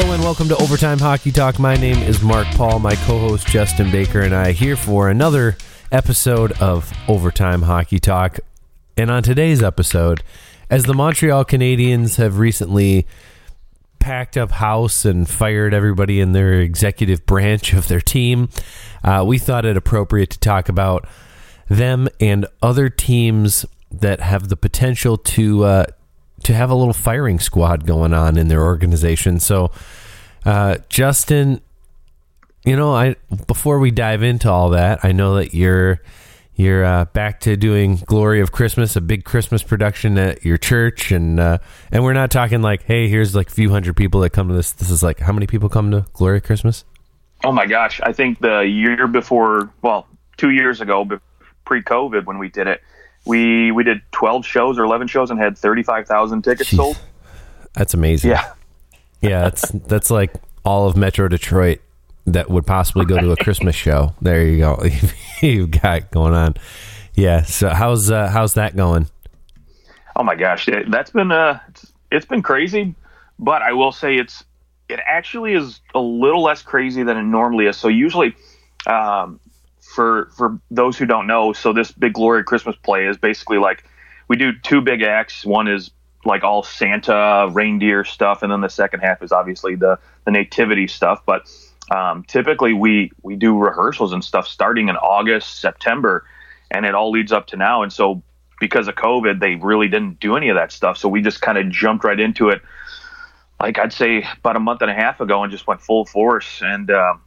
Hello and welcome to Overtime Hockey Talk. My name is Mark Paul. My co-host Justin Baker and I are here for another episode of Overtime Hockey Talk. And on today's episode, as the Montreal Canadiens have recently packed up house and fired everybody in their executive branch of their team, uh, we thought it appropriate to talk about them and other teams that have the potential to uh, to have a little firing squad going on in their organization. So, uh, Justin, you know, I before we dive into all that, I know that you're you're uh, back to doing Glory of Christmas, a big Christmas production at your church, and uh, and we're not talking like, hey, here's like a few hundred people that come to this. This is like how many people come to Glory of Christmas? Oh my gosh, I think the year before, well, two years ago, pre-COVID, when we did it, we we did 12 shows or 11 shows and had 35,000 tickets Jeez. sold. That's amazing. Yeah. Yeah, that's that's like all of Metro Detroit that would possibly go to a Christmas show. There you go. You've got going on. Yeah. So how's uh, how's that going? Oh my gosh, that's been uh, it's, it's been crazy, but I will say it's it actually is a little less crazy than it normally is. So usually, um, for for those who don't know, so this big glory Christmas play is basically like we do two big acts. One is like all Santa reindeer stuff, and then the second half is obviously the the nativity stuff. But um, typically we we do rehearsals and stuff starting in August, September, and it all leads up to now. And so because of COVID, they really didn't do any of that stuff. So we just kind of jumped right into it. Like I'd say about a month and a half ago, and just went full force. And um,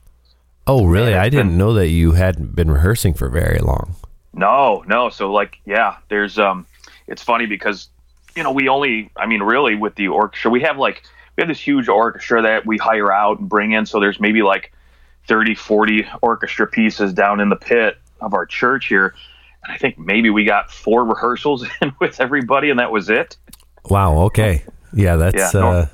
oh, really? I didn't been, know that you hadn't been rehearsing for very long. No, no. So like, yeah, there's um, it's funny because you know we only, I mean, really with the orchestra, we have like we have this huge orchestra that we hire out and bring in. So there's maybe like 30, 40 orchestra pieces down in the pit of our church here. And I think maybe we got four rehearsals in with everybody, and that was it. Wow. Okay. Yeah, that's yeah, uh,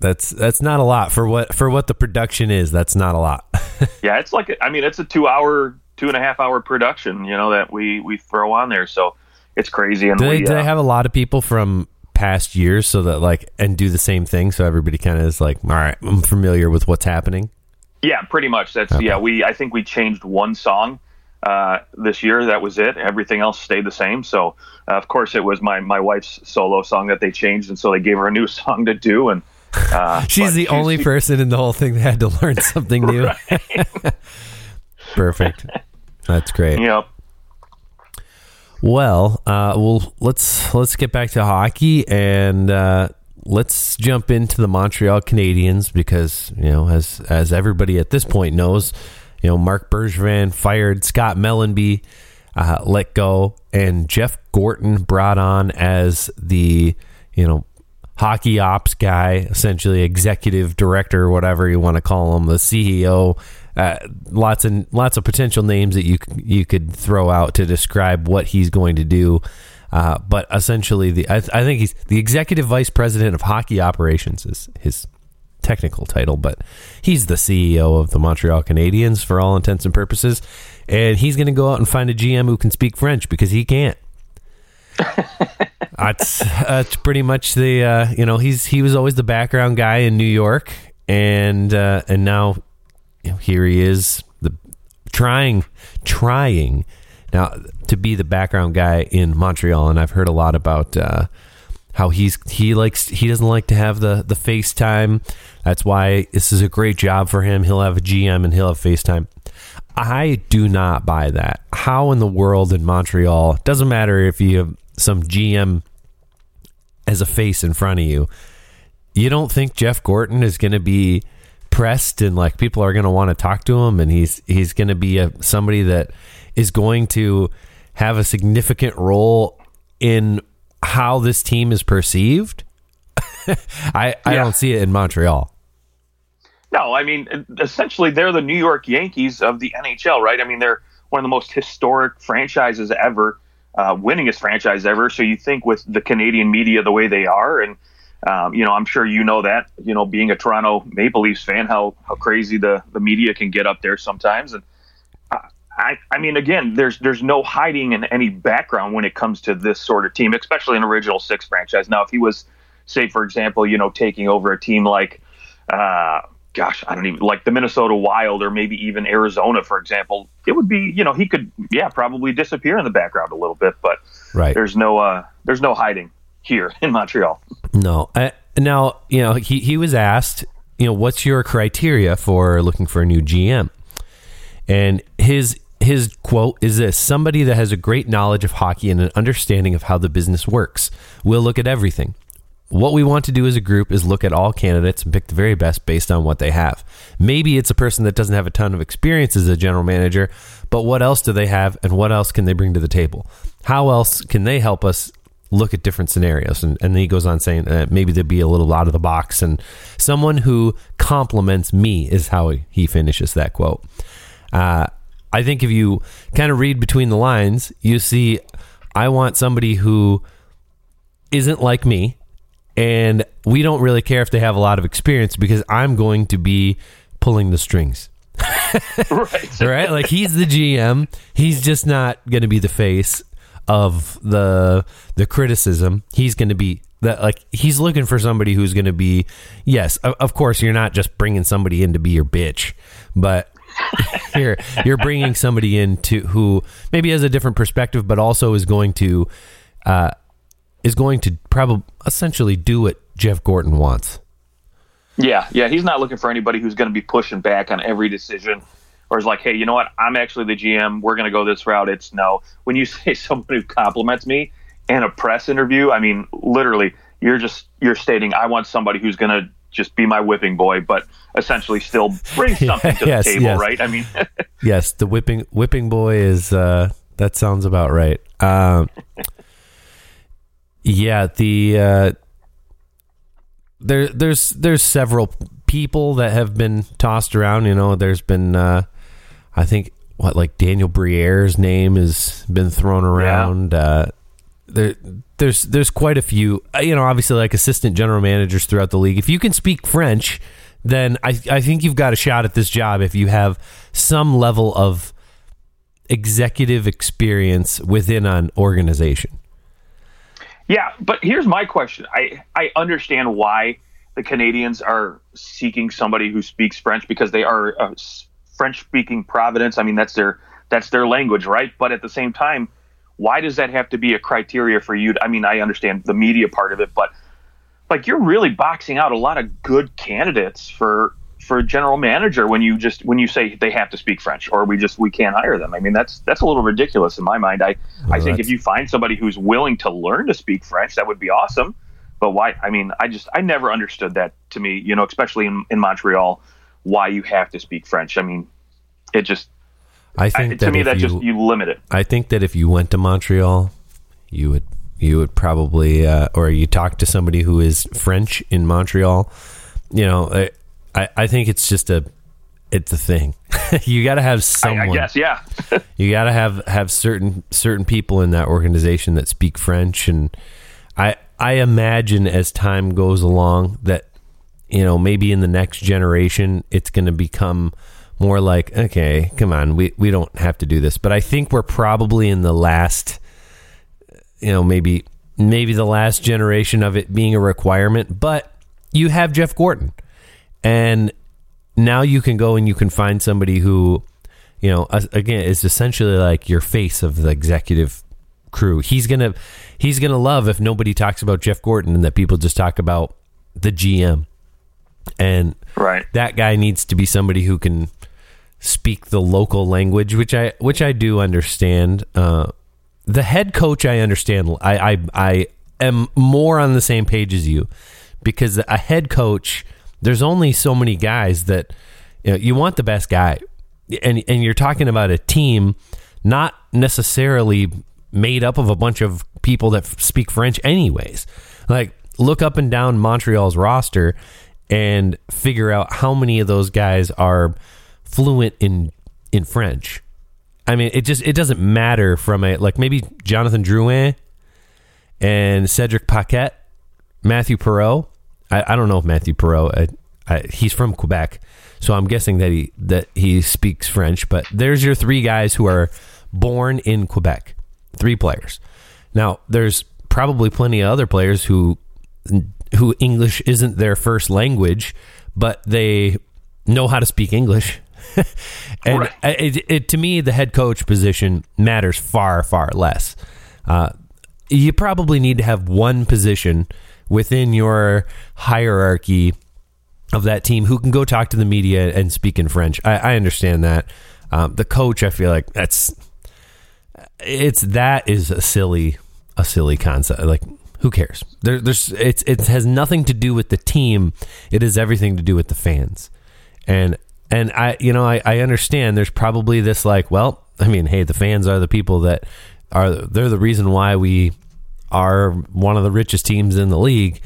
that's that's not a lot for what for what the production is. That's not a lot. yeah, it's like I mean, it's a two hour, two and a half hour production. You know that we we throw on there, so it's crazy. And do they, we, do uh, they have a lot of people from past years so that like and do the same thing so everybody kind of is like all right i'm familiar with what's happening yeah pretty much that's okay. yeah we i think we changed one song uh, this year that was it everything else stayed the same so uh, of course it was my my wife's solo song that they changed and so they gave her a new song to do and uh, she's the she's, only person in the whole thing that had to learn something new. Perfect. That's great. Yep. Well, uh, well, let's let's get back to hockey and uh, let's jump into the Montreal Canadiens because you know, as as everybody at this point knows, you know, Marc Bergevin fired Scott Mellanby, uh, let go, and Jeff Gorton brought on as the you know hockey ops guy, essentially executive director, whatever you want to call him, the CEO uh, lots and lots of potential names that you you could throw out to describe what he's going to do. Uh, but essentially, the I, I, think he's the executive vice president of hockey operations is his technical title, but he's the CEO of the Montreal Canadiens for all intents and purposes, and he's going to go out and find a GM who can speak French because he can't. that's that's pretty much the uh, you know he's he was always the background guy in New York, and uh, and now here he is, the trying, trying now to be the background guy in Montreal, and I've heard a lot about uh, how he's he likes he doesn't like to have the the FaceTime. That's why this is a great job for him. He'll have a GM and he'll have FaceTime. I do not buy that. How in the world in Montreal? Doesn't matter if you have some GM as a face in front of you. You don't think Jeff Gorton is going to be pressed and like people are going to want to talk to him and he's he's going to be a, somebody that is going to have a significant role in how this team is perceived. I I yeah. don't see it in Montreal. No, I mean essentially they're the New York Yankees of the NHL, right? I mean they're one of the most historic franchises ever, uh, winningest franchise ever. So you think with the Canadian media the way they are and um, you know, I'm sure you know that, you know, being a Toronto Maple Leafs fan, how, how crazy the, the media can get up there sometimes. And I, I mean, again, there's there's no hiding in any background when it comes to this sort of team, especially an original six franchise. Now, if he was, say, for example, you know, taking over a team like uh, gosh, I don't even like the Minnesota Wild or maybe even Arizona, for example. It would be, you know, he could, yeah, probably disappear in the background a little bit, but Right. there's no, uh, there's no hiding here in Montreal. No. I, now, you know, he, he was asked, you know, what's your criteria for looking for a new GM? And his his quote is this somebody that has a great knowledge of hockey and an understanding of how the business works. We'll look at everything. What we want to do as a group is look at all candidates and pick the very best based on what they have. Maybe it's a person that doesn't have a ton of experience as a general manager, but what else do they have and what else can they bring to the table? How else can they help us look at different scenarios? And, and then he goes on saying uh, maybe they'd be a little out of the box and someone who compliments me is how he finishes that quote. Uh, I think if you kind of read between the lines, you see I want somebody who isn't like me and we don't really care if they have a lot of experience because I'm going to be pulling the strings. right. Right? Like he's the GM. He's just not going to be the face of the the criticism. He's going to be that like he's looking for somebody who's going to be yes, of, of course you're not just bringing somebody in to be your bitch, but you're you're bringing somebody in to who maybe has a different perspective but also is going to uh is going to probably essentially do what Jeff Gorton wants. Yeah, yeah, he's not looking for anybody who's going to be pushing back on every decision, or is like, hey, you know what? I'm actually the GM. We're going to go this route. It's no. When you say someone who compliments me in a press interview, I mean, literally, you're just you're stating I want somebody who's going to just be my whipping boy, but essentially still bring something to Yes, the table, yes. right? I mean, Yes, the whipping whipping boy is uh that sounds about right. Um Yeah, the uh there there's there's several people that have been tossed around, you know, there's been uh I think what like Daniel Briere's name has been thrown around. Uh there there's there's quite a few uh, you know obviously like assistant general managers throughout the league if you can speak french then i i think you've got a shot at this job if you have some level of executive experience within an organization Yeah, but here's my question. I I understand why the Canadiens are seeking somebody who speaks French because they are a French speaking Providence. I mean, that's their that's their language, right? But at the same time, why does that have to be a criteria for you? To, I mean, I understand the media part of it, but like you're really boxing out a lot of good candidates for for a general manager when you just when you say they have to speak French or we just we can't hire them. I mean that's that's a little ridiculous in my mind. I I think that's- if you find somebody who's willing to learn to speak French, that would be awesome. But why? I mean, I just I never understood that to me. You know, especially in in Montreal, why you have to speak French. I mean, it just i I, think to me that you, just you limit it. I think that if you went to Montreal, you would you would probably uh, or you talk to somebody who is French in Montreal. You know, I I, I think it's just a it's a thing. you got to have I, someone. I guess, yeah. You got to have have certain certain people in that organization that speak French, and I I imagine as time goes along that you know maybe in the next generation it's going to become more like okay, come on, we we don't have to do this. But I think we're probably in the last, you know, maybe maybe the last generation of it being a requirement. But you have Jeff Gorton, and now you can go and you can find somebody who you know again is essentially like your face of the executive crew. He's gonna he's gonna love if nobody talks about jeff gorton and that people just talk about the gm and Right. that guy needs to be somebody who can speak the local language which i which i do understand. Uh the head coach i understand i i, I am more on the same page as you because a head coach there's only so many guys that you know you want the best guy. And and you're talking about a team not necessarily made up of a bunch of people that speak French anyways. Like look up and down Montreal's roster and figure out how many of those guys are fluent in in French. I mean it just it doesn't matter from a like maybe Jonathan Drouin and Cedric Paquette Mathieu Perreault. I, I don't know if Mathieu Perreault. I, I, he's from Quebec, so I'm guessing that he that he speaks French. But there's your three guys who are born in Quebec. Three players. Now there's probably plenty of other players who who English isn't their first language, but they know how to speak English. and Right. it, it, to me, the head coach position matters far, far less. Uh, you probably need to have one position within your hierarchy of that team who can go talk to the media and speak in French. I, I understand that. Um, the coach, I feel like that's it's that is a silly a silly concept. Like who cares? There, there's it's it has nothing to do with the team. It has everything to do with the fans. And and I you know I, I understand there's probably this like well I mean hey the fans are the people that are they're the reason why we are one of the richest teams in the league.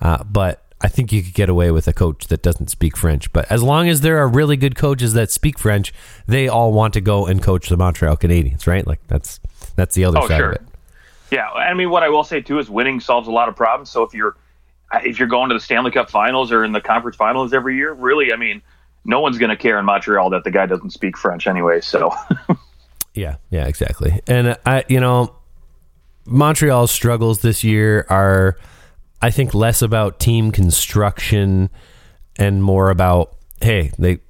Uh, but I think you could get away with a coach that doesn't speak French. But as long as there are really good coaches that speak French, they all want to go and coach the Montreal Canadiens, right? Like that's that's the other Oh, side sure. of it. Yeah, I mean, what I will say too is winning solves a lot of problems. So if you're if you're going to the Stanley Cup Finals or in the conference finals every year, really, I mean, no one's going to care in Montreal that the guy doesn't speak French anyway. So Yeah, yeah, exactly. And I, you know, Montreal's struggles this year are, I think, less about team construction and more about hey, they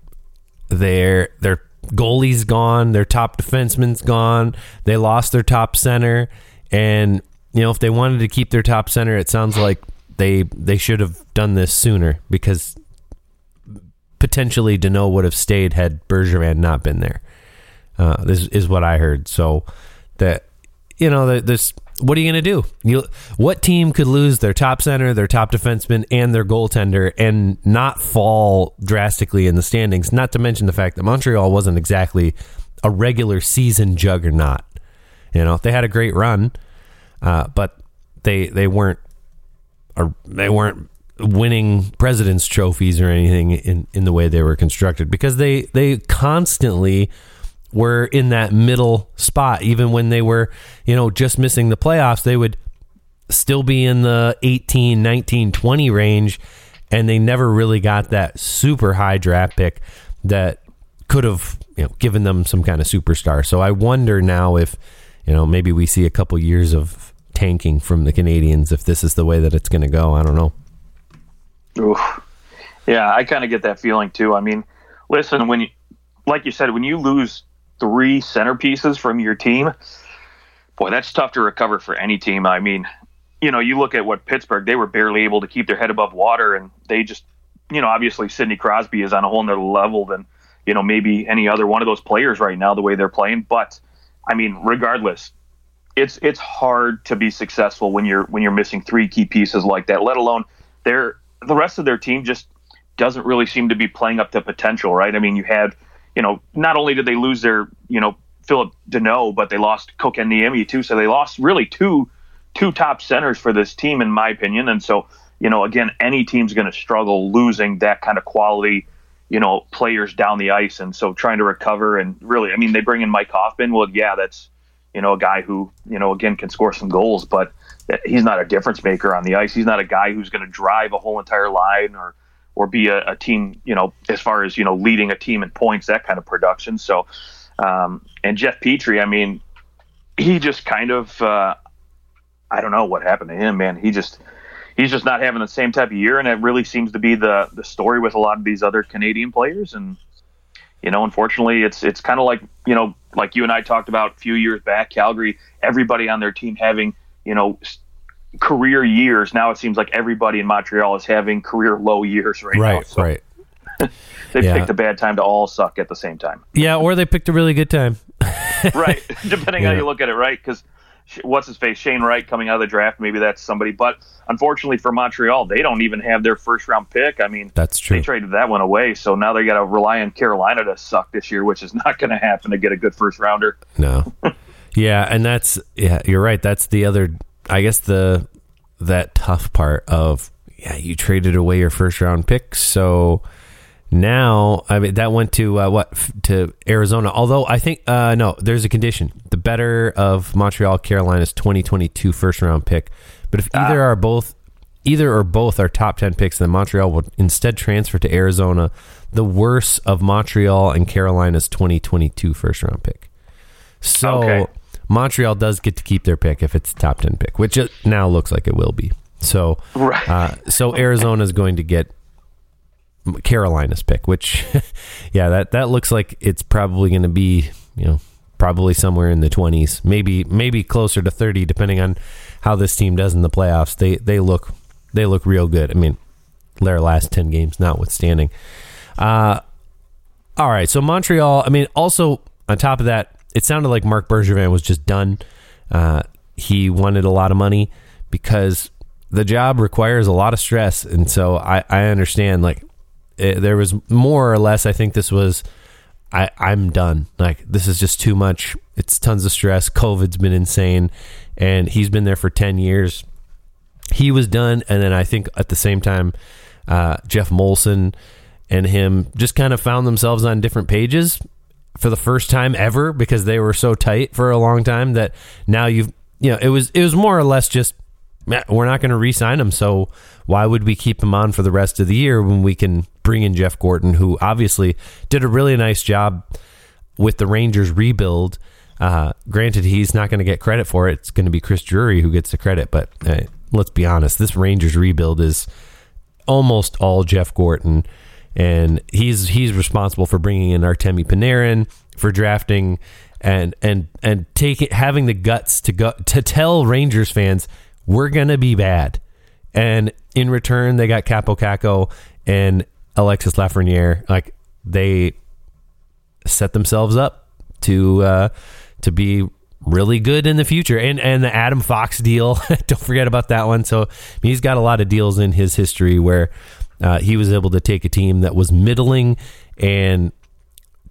their their goalie's gone, their top defenseman's gone, they lost their top center, and you know if they wanted to keep their top center, it sounds like they they should have done this sooner because potentially Danault would have stayed had Bergevin not been there. Uh, this is what I heard. So that you know, this what are you going to do? You what team could lose their top center, their top defenseman, and their goaltender, and not fall drastically in the standings? Not to mention the fact that Montreal wasn't exactly a regular season juggernaut. You know, they had a great run, uh, but they they weren't they weren't winning president's trophies or anything in, in the way they were constructed because they they constantly were in that middle spot even when they were you know just missing the playoffs they would still be in the 18 19 20 range and they never really got that super high draft pick that could have you know given them some kind of superstar so i wonder now if you know maybe we see a couple years of tanking from the canadians if this is the way that it's going to go i don't know Oof. Yeah, I kind of get that feeling too. I mean, listen, when you, like you said, when you lose three centerpieces from your team, boy, that's tough to recover for any team. I mean, you know, you look at what Pittsburgh, they were barely able to keep their head above water, and they just, you know, obviously Sidney Crosby is on a whole nother level than, you know, maybe any other one of those players right now, the way they're playing. But, I mean, regardless, it's it's hard to be successful when you're when you're missing three key pieces like that. Let alone they're the rest of their team just doesn't really seem to be playing up to potential, right? I mean, you had, you know, not only did they lose their, you know, Phillip Danault, but they lost Kotkaniemi too. So they lost really two two top centers for this team, in my opinion. And so, you know, again, any team's going to struggle losing that kind of quality, you know, players down the ice. And so trying to recover and really, I mean, they bring in Mike Hoffman. Well, yeah, that's, you know, a guy who, you know, again, can score some goals, but he's not a difference maker on the ice. He's not a guy who's going to drive a whole entire line or, or be a, a team, you know, as far as, you know, leading a team in points, that kind of production. So, um, and Jeff Petry, I mean, he just kind of, uh, I don't know what happened to him, man. He just, he's just not having the same type of year. And it really seems to be the, the story with a lot of these other Canadian players. And, you know, unfortunately, it's it's kind of like you know, like you and I talked about a few years back, Calgary. Everybody on their team having you know career years. Now it seems like everybody in Montreal is having career low years right, now. right So right They've Yeah. picked a bad time to all suck at the same time. yeah or they picked a really good time right, depending how you look at it, right? Because what's his face, Shane Wright, coming out of the draft, maybe that's somebody. But unfortunately for Montreal, they don't even have their first round pick. I mean, that's true. they traded that one away, so now they got to rely on Carolina to suck this year, which is not going to happen to get a good first rounder. No. yeah, and that's yeah, you're right. That's the other I guess the that tough part of yeah, you traded away your first round pick, so now I mean that went to uh, what f- to Arizona. Although I think uh, no, there's a condition. The better of Montreal Carolina's 2022 first round pick. But if either are both either or both are top 10 picks, then Montreal will instead transfer to Arizona, the worse of Montreal and Carolina's 2022 first round pick. So Okay. Montreal does get to keep their pick if it's a top 10 pick, which it now looks like it will be. So Right. uh, so Arizona's going to get Carolina's pick, which, yeah, that that looks like it's probably going to be, you know, probably somewhere in the twenties, maybe maybe closer to thirty, depending on how this team does in the playoffs. They they look they look real good. I mean, their last ten games notwithstanding. Uh, all right, so Montreal. I mean, also on top of that, it sounded like Marc Bergevin was just done. Uh, he wanted a lot of money because the job requires a lot of stress, and so I, I understand. Like, it, there was more or less. I think this was. I, I'm done. Like this is just too much. It's tons of stress. COVID's been insane, and he's been there for ten years. He was done, and then I think at the same time, uh, Geoff Molson and him just kind of found themselves on different pages for the first time ever because they were so tight for a long time that now you've you know it was it was more or less just we're not going to re-sign him so why would we keep him on for the rest of the year when we can bring in Jeff Gorton who obviously did a really nice job with the Rangers rebuild. Uh, granted he's not going to get credit for it. It's going to be Chris Drury who gets the credit but uh, let's be honest this Rangers rebuild is almost all Jeff Gorton and he's he's responsible for bringing in Artemi Panarin for drafting and and and taking having the guts to go to tell Rangers fans we're gonna be bad, and in return they got Kaapo Kakko and Alexis Lafreniere like they set themselves up to uh, to be really good in the future. And and the Adam Fox deal, don't forget about that one. So he's got a lot of deals in his history where uh, he was able to take a team that was middling and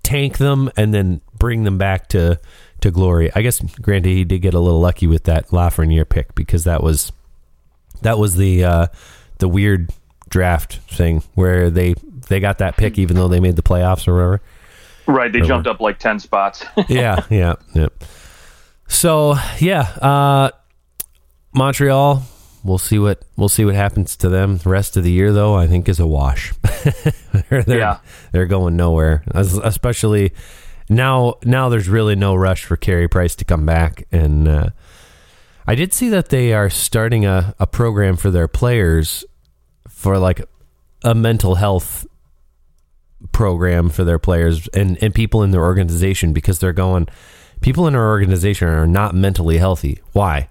tank them and then bring them back to to glory. I guess granted he did get a little lucky with that Lafreniere pick because that was that was the uh, the weird draft thing where they they got that pick even though they made the playoffs or whatever. Right, they or jumped up like ten spots. yeah, yeah, yeah. So yeah, uh, Montreal we'll see what we'll see what happens to them. The rest of the year, though, I think is a wash. they're, yeah, they're going nowhere. Especially now. Now there's really no rush for Carey Price to come back, and uh, I did see that they are starting a, a program for their players for like a mental health program for their players and, and people in their organization because they're going people in our organization are not mentally healthy. Why?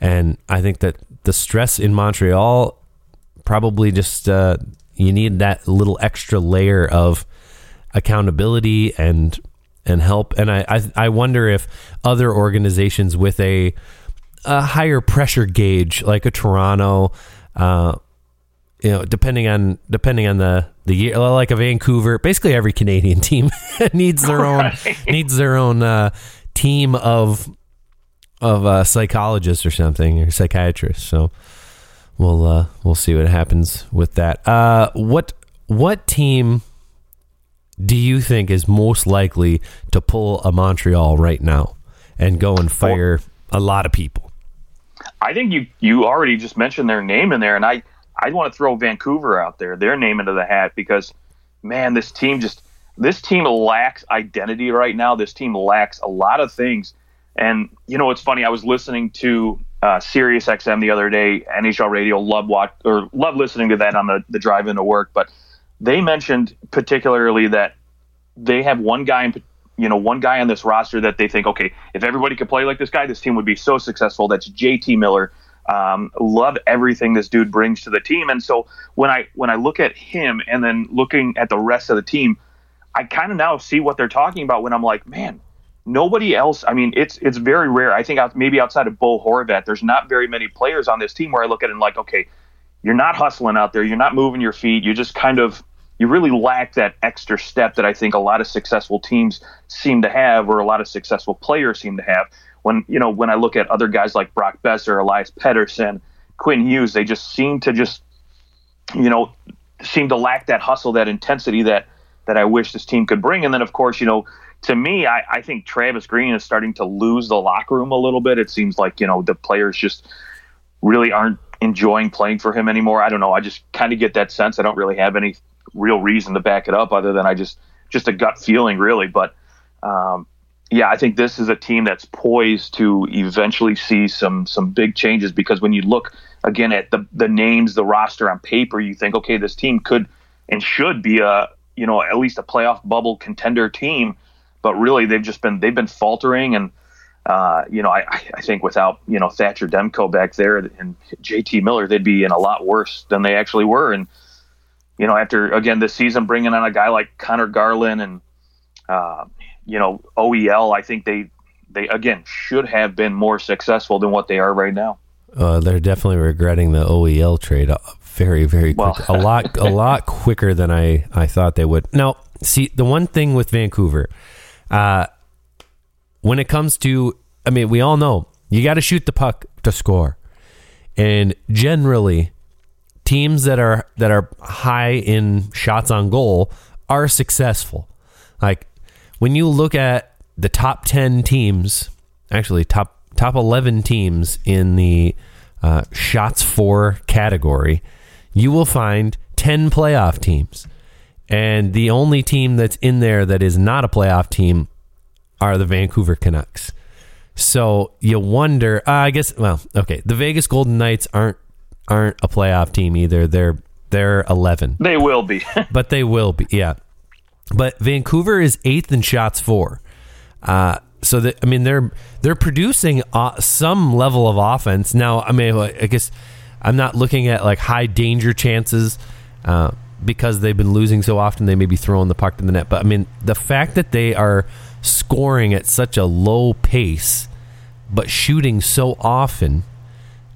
And I think that the stress in Montreal probably just uh, you need that little extra layer of accountability and and help. And I I, I wonder if other organizations with a a higher pressure gauge like a Toronto. Uh, you know, depending on depending on the the year, like a Vancouver, basically every Canadian team needs their own needs their own uh, team of of a psychologist or something or psychiatrist. So we'll uh, we'll see what happens with that. Uh, what what team do you think is most likely to pull a Montreal right now and go and fire well, a lot of people? I think you you already just mentioned their name in there, and I I want to throw Vancouver out there, their name into the hat because man, this team just this team lacks identity right now. This team lacks a lot of things and you know, it's funny. I was listening to uh, Sirius XM the other day, NHL Radio. Love watch or love listening to that on the the drive into work. But they mentioned particularly that they have one guy in you know one guy on this roster that they think okay if everybody could play like this guy this team would be so successful that's JT Miller um, love everything this dude brings to the team and so when I when I look at him and then looking at the rest of the team I kind of now see what they're talking about when I'm like man nobody else. I mean, it's it's very rare. I think maybe outside of Bo Horvat, there's not very many players on this team where I look at it and like, okay, you're not hustling out there, you're not moving your feet, you just kind of you really lack that extra step that I think a lot of successful teams seem to have, or a lot of successful players seem to have. When you know, when I look at other guys like Brock Boeser, Elias Pettersson, Quinn Hughes, they just seem to just, you know, seem to lack that hustle, that intensity that that I wish this team could bring. And then, of course, you know, to me, I, I think Travis Green is starting to lose the locker room a little bit. It seems like, you know, the players just really aren't enjoying playing for him anymore. I don't know. I just kind of get that sense. I don't really have any real reason to back it up other than I just, just a gut feeling, really. But, um, yeah, I think this is a team that's poised to eventually see some some big changes because when you look again at the the names, the roster on paper, you think, okay, this team could and should be a you know at least a playoff bubble contender team, but really they've just been they've been faltering and. Uh, you know, I, I think without you know Thatcher Demko back there and JT Miller, they'd be in a lot worse than they actually were. And you know, after again this season, bringing on a guy like Conor Garland and uh, you know OEL, I think they they again should have been more successful than what they are right now. Uh, they're definitely regretting the OEL trade uh, very, very quick. Well. a lot, a lot quicker than I, I thought they would. Now, see, the one thing with Vancouver, uh, when it comes to, I mean, we all know you got to shoot the puck to score, and generally, teams that are that are high in shots on goal are successful. Like when you look at the top ten teams, actually top top 11 teams in the uh, shots for category, you will find 10 playoff teams. And the only team that's in there that is not a playoff team are the Vancouver Canucks. So you wonder, uh, I guess, well, okay, the Vegas Golden Knights aren't aren't a playoff team either. They're they're 11. They will be. but they will be. Yeah. But Vancouver is 8th in shots for. Uh, so that I mean they're they're producing uh, some level of offense now. I mean, I guess I'm not looking at like high danger chances uh, because they've been losing so often. They may be throwing the puck to the net, but I mean the fact that they are scoring at such a low pace but shooting so often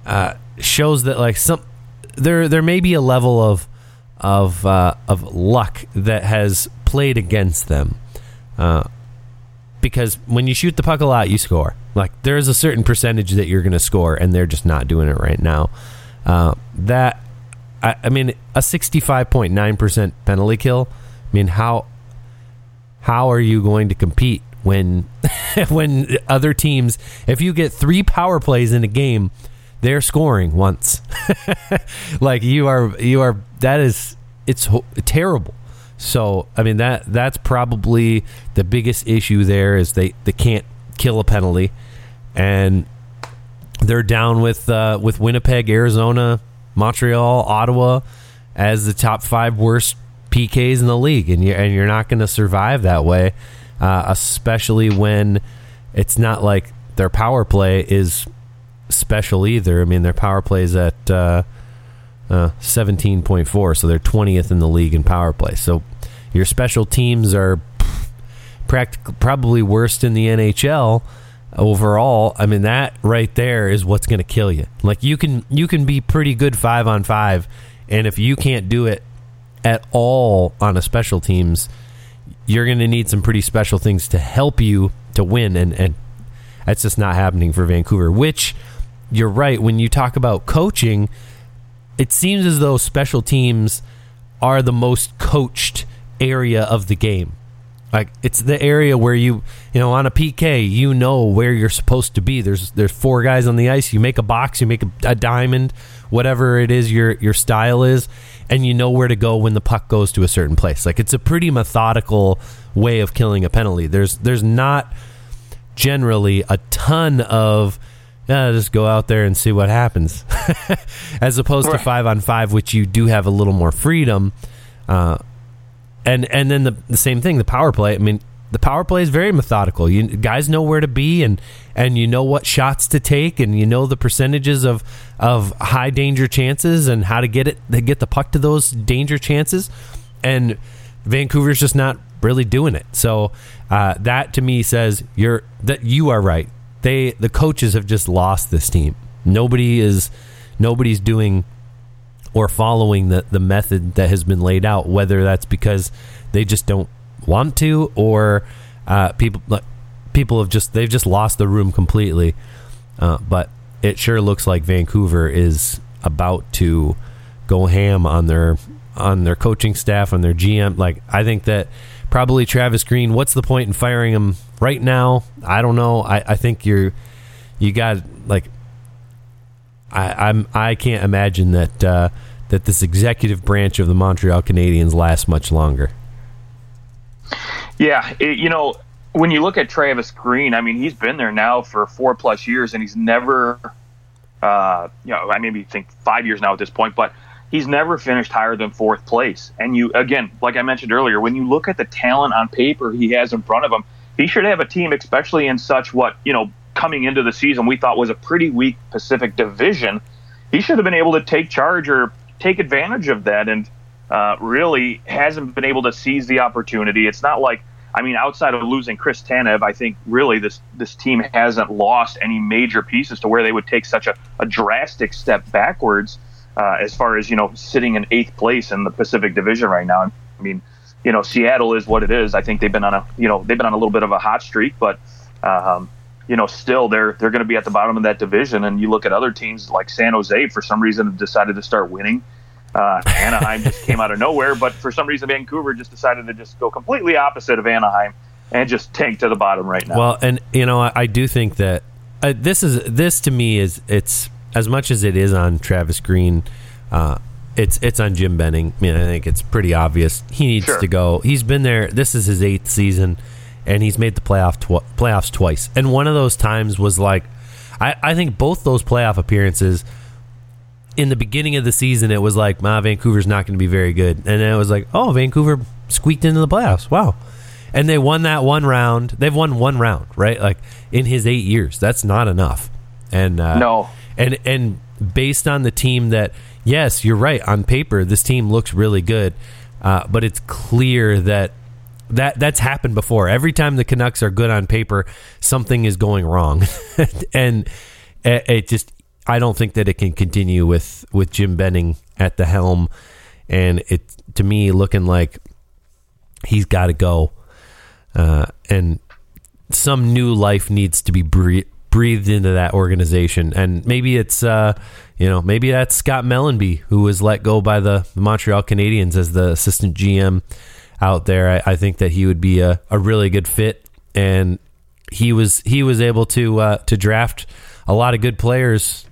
uh, shows that like some there there may be a level of of uh, of luck that has played against them. Uh, because when you shoot the puck a lot, you score. Like there's a certain percentage that you're going to score, and they're just not doing it right now. Uh, that I, I, mean, a 65.9 percent penalty kill. I mean, how how are you going to compete when when other teams? If you get three power plays in a game, they're scoring once. like you are, you are. That is, it's ho- terrible. So I mean that that's probably the biggest issue there is they, they can't kill a penalty, and they're down with uh, with Winnipeg, Arizona, Montreal, Ottawa as the top five worst PKs in the league, and you and you're not going to survive that way, uh, especially when it's not like their power play is special either. I mean their power play is at uh, uh, 17.4, so they're 20th in the league in power play. So your special teams are practically probably worst in the NHL overall. I mean that right there is what's going to kill you. Like you can you can be pretty good 5 on 5 and if you can't do it at all on a special teams, you're going to need some pretty special things to help you to win and and that's just not happening for Vancouver, which you're right when you talk about coaching it seems as though special teams are the most coached area of the game. Like it's the area where you, you know, on a PK, you know where you're supposed to be. There's there's four guys on the ice. You make a box, you make a, a diamond, whatever it is your your style is, and you know where to go when the puck goes to a certain place. Like it's a pretty methodical way of killing a penalty. There's there's not generally a ton of yeah, just go out there and see what happens, as opposed right. to five on five, which you do have a little more freedom. Uh, and and then the, the same thing, the power play. I mean, the power play is very methodical. You guys know where to be, and and you know what shots to take, and you know the percentages of of high danger chances and how to get it to get the puck to those danger chances. And Vancouver's just not really doing it. So uh, that to me says you're that you are right they the coaches have just lost this team. Nobody is nobody's doing or following the, the method that has been laid out, whether that's because they just don't want to or uh, people people have just they've just lost the room completely. Uh, but it sure looks like Vancouver is about to go ham on their on their coaching staff on their GM. Like I think that probably Travis Green. What's the point in firing him right now? I don't know. I, I think you're you got like I, I'm I can't imagine that uh, that this executive branch of the Montreal Canadiens lasts much longer. Yeah, it, you know when you look at Travis Green, I mean he's been there now for four plus years, and he's never, uh, you know, I maybe think five years now at this point, but he's never finished higher than fourth place. And you, again, like I mentioned earlier, when you look at the talent on paper he has in front of him, he should have a team, especially in such what, you know, coming into the season we thought was a pretty weak Pacific division. He should have been able to take charge or take advantage of that and uh, really hasn't been able to seize the opportunity. It's not like, I mean, outside of losing Chris Tanev, I think really this, this team hasn't lost any major pieces to where they would take such a, a drastic step backwards uh, as far as, you know, sitting in eighth place in the Pacific Division right now. I mean, you know, Seattle is what it is. I think they've been on a, you know, they've been on a little bit of a hot streak, but, um, you know, still they're they're going to be at the bottom of that division. And you look at other teams like San Jose, for some reason, decided to start winning. Uh, Anaheim just came out of nowhere, but for some reason, Vancouver just decided to just go completely opposite of Anaheim and just tank to the bottom right now. Well, and you know, I, I do think that uh, this is this to me is it's as much as it is on Travis Green. Uh, it's it's on Jim Benning. I mean, I think it's pretty obvious he needs Sure. to go. He's been there. This is his eighth season, and he's made the playoff tw- playoffs twice. And one of those times was like, I, I think both those playoff appearances in the beginning of the season, it was like, my Vancouver's not going to be very good," and then it was like, "Oh, Vancouver squeaked into the playoffs. Wow!" And they won that one round. They've won one round, right? Like in his eight years, that's not enough. And uh, No. and and based on the team that, yes, you're right. On paper, this team looks really good, uh, but it's clear that that that's happened before. Every time the Canucks are good on paper, something is going wrong, and it, just I don't think that it can continue with with Jim Benning at the helm, and it to me looking like he's got to go, uh, and some new life needs to be bre- breathed into that organization, and maybe it's uh, you know maybe that's Scott Mellanby who was let go by the Montreal Canadiens as the assistant GM out there. I, I think that he would be a, a really good fit, and he was he was able to uh, to draft a lot of good players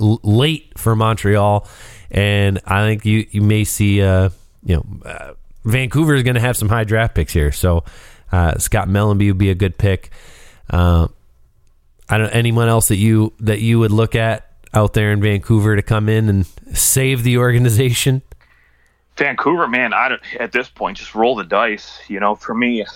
l- late for Montreal, and I think you you may see uh, you know uh, Vancouver is going to have some high draft picks here, so uh, Scott Mellanby would be a good pick. Uh, I don't anyone else that you that you would look at out there in Vancouver to come in and save the organization. Vancouver, man, I don't, at this point just roll the dice. You know, for me,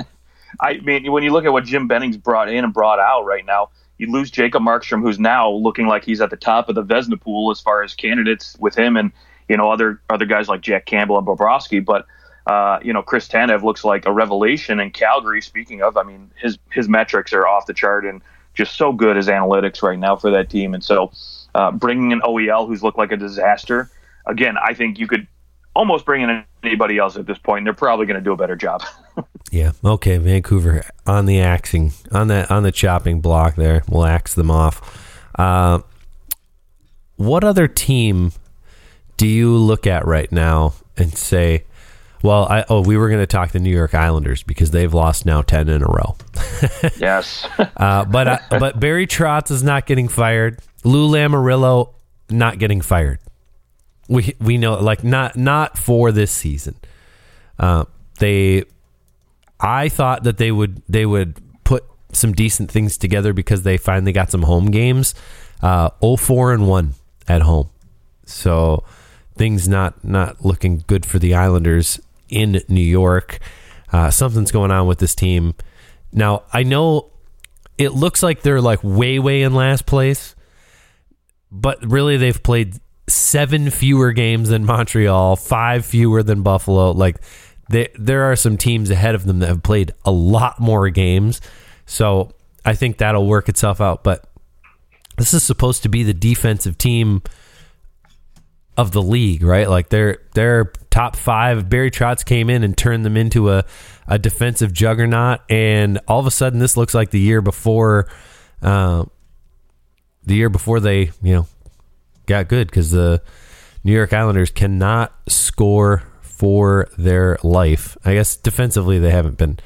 I mean, when you look at what Jim Benning's brought in and brought out right now, you lose Jacob Markstrom, who's now looking like he's at the top of the Vezina pool as far as candidates with him and you know other other guys like Jack Campbell and Bobrovsky. But uh, you know, Chris Tanev looks like a revelation in Calgary. Speaking of, I mean, his his metrics are off the chart and just so good as analytics right now for that team. And so, uh, bringing in OEL, who's looked like a disaster. Again, I think you could almost bring in anybody else at this point. And they're probably going to do a better job. Yeah. Okay. Vancouver on the axing on that on the chopping block there. We'll axe them off. Uh, what other team do you look at right now and say, well, I, oh, we were going to talk the New York Islanders because they've lost now ten in a row. yes. Uh, but uh, but Barry Trotz is not getting fired. Lou Lamoriello not getting fired. We we know like not not for this season. Uh, they, I thought that they would they would put some decent things together because they finally got some home games. Uh, 4 and one at home, so things not not looking good for the Islanders in New York. Uh, something's going on with this team. Now I know it looks like they're like way way in last place, but really they've played seven fewer games than Montreal, five fewer than Buffalo. Like there there are some teams ahead of them that have played a lot more games. So I think that'll work itself out. But this is supposed to be the defensive team of the league, right? Like they're they're top five. Barry Trotz came in and turned them into a, a defensive juggernaut, and all of a sudden this looks like the year before, uh, the year before they you know got good because the New York Islanders cannot score for their life. I guess defensively they haven't been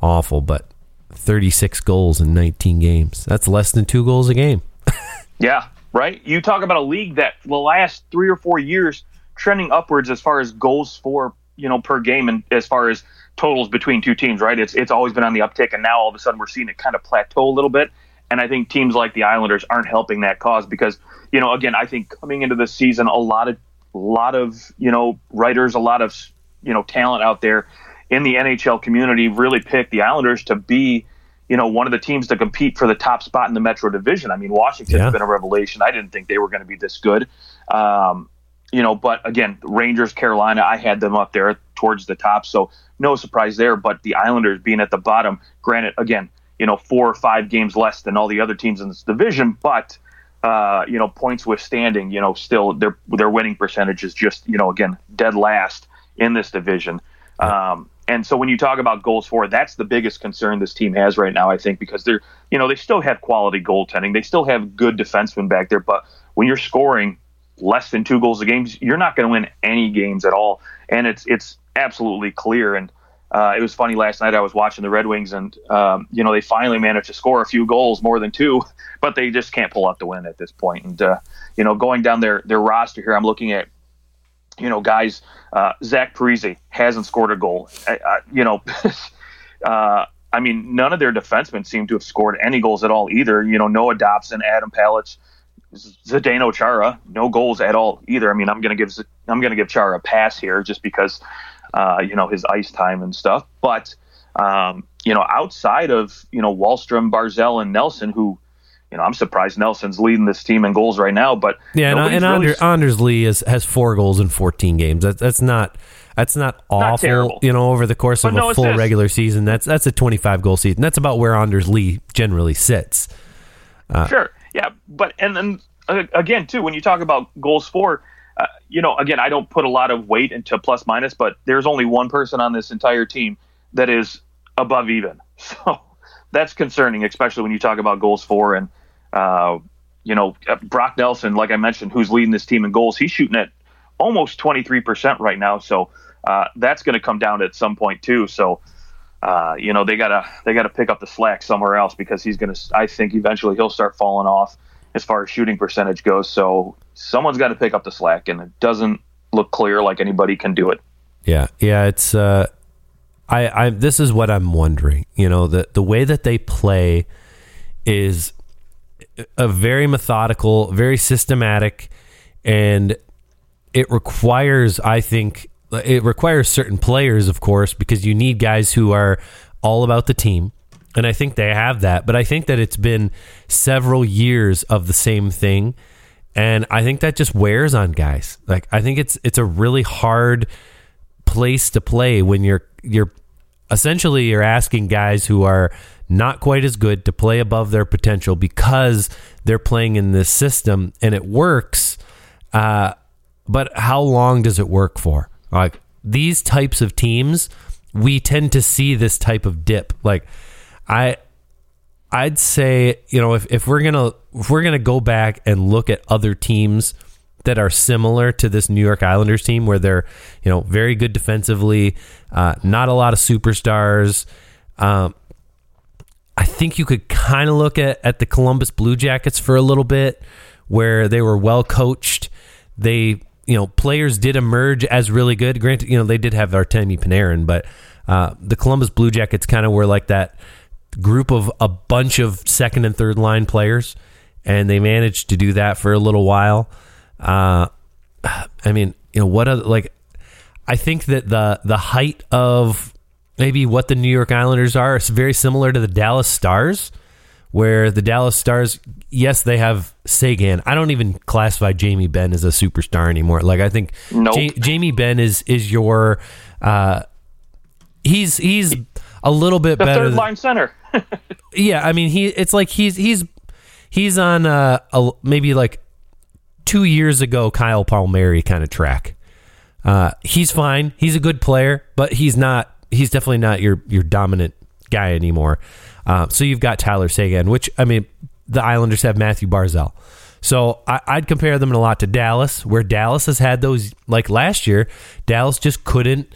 awful, but 36 goals in 19 games. That's less than two goals a game. Yeah, right. You talk about a league that the last three or four years trending upwards as far as goals for you know per game and as far as totals between two teams. Right. It's it's always been on the uptick, and now all of a sudden we're seeing it kind of plateau a little bit. And I think teams like the Islanders aren't helping that cause because you know again I think coming into the season a lot of a lot of you know writers, a lot of you know talent out there in the NHL community really picked the Islanders to be you know one of the teams to compete for the top spot in the Metro Division. I mean, Washington's Yeah. been a revelation. I didn't think they were going to be this good. Um, you know, but again, Rangers, Carolina, I had them up there towards the top, so no surprise there. But the Islanders being at the bottom, granted, again, you know, four or five games less than all the other teams in this division, but uh, you know, points withstanding, you know, still their their winning percentage is just you know again dead last in this division. Um, and so when you talk about goals for, that's the biggest concern this team has right now, I think, because they're you know they still have quality goaltending, they still have good defensemen back there, but when you're scoring less than two goals a game, you're not going to win any games at all. And it's it's absolutely clear. And uh, it was funny last night. I was watching the Red Wings, and um, you know they finally managed to score a few goals, more than two, but they just can't pull out the win at this point. And uh, you know, going down their their roster here, I'm looking at you know guys. Uh, Zach Parise hasn't scored a goal. I, I, you know. uh, I mean, none of their defensemen seem to have scored any goals at all either. You know, Noah Dobson, Adam Pelech, Zdeno Chara, no goals at all either. I mean, I'm gonna give I'm gonna give Chara a pass here just because uh, you know his ice time and stuff. But um, you know, outside of you know Wahlstrom, Barzal, and Nelson, who you know I'm surprised Nelson's leading this team in goals right now. But Yeah, and, nobody's and really- Ander, Anders Lee is, has four goals in 14 games. That, that's not that's not awful. terrible. you know, over the course of But no a full assists. regular season, that's that's a 25 goal season. That's about where Anders Lee generally sits. Sure. Yeah, but and then uh, again too, when you talk about goals for, uh, you know, again, I don't put a lot of weight into plus minus, but there's only one person on this entire team that is above even. So that's concerning, especially when you talk about goals for and uh, you know uh, Brock Nelson, like I mentioned, who's leading this team in goals. He's shooting at almost 23 percent right now. So uh, that's going to come down at some point too. So uh, you know they gotta they gotta pick up the slack somewhere else because he's gonna I think eventually he'll start falling off as far as shooting percentage goes. So someone's got to pick up the slack, and it doesn't look clear like anybody can do it. Yeah, yeah, it's uh I I this is what I'm wondering. You know, the the way that they play is a very methodical, very systematic and it requires I think it requires certain players of course because you need guys who are all about the team. And I think they have that, but I think that it's been several years of the same thing and I think that just wears on guys. Like I think it's it's a really hard place to play when you're you're essentially you're asking guys who are not quite as good to play above their potential because they're playing in this system and it works uh, but how long does it work for like these types of teams we tend to see this type of dip like i i'd say you know if, if we're gonna if we're gonna go back and look at other teams that are similar to this New York Islanders team, where they're you know very good defensively, uh, not a lot of superstars. Um, I think you could kind of look at at the Columbus Blue Jackets for a little bit, where they were well coached. They you know players did emerge as really good. Granted, you know they did have Artemi Panarin, but uh, the Columbus Blue Jackets kind of were like that group of a bunch of second and third line players, and they managed to do that for a little while. Uh, I mean, you know, what other like? I think that the the height of maybe what the New York Islanders are is very similar to the Dallas Stars, where the Dallas Stars, yes, they have Seguin. I don't even classify Jamie Benn as a superstar anymore. Like I think Nope. Ja- Jamie Benn is is your uh, he's he's a little bit The better. third than- line center. yeah, I mean he it's like he's he's he's on uh a, maybe like two years ago Kyle Palmieri kind of track. Uh, he's fine. He's a good player, but he's not. He's definitely not your your dominant guy anymore. Uh, so you've got Tyler Seguin, which I mean, the Islanders have Matthew Barzal. So I, I'd compare them a lot to Dallas, where Dallas has had those like last year. Dallas just couldn't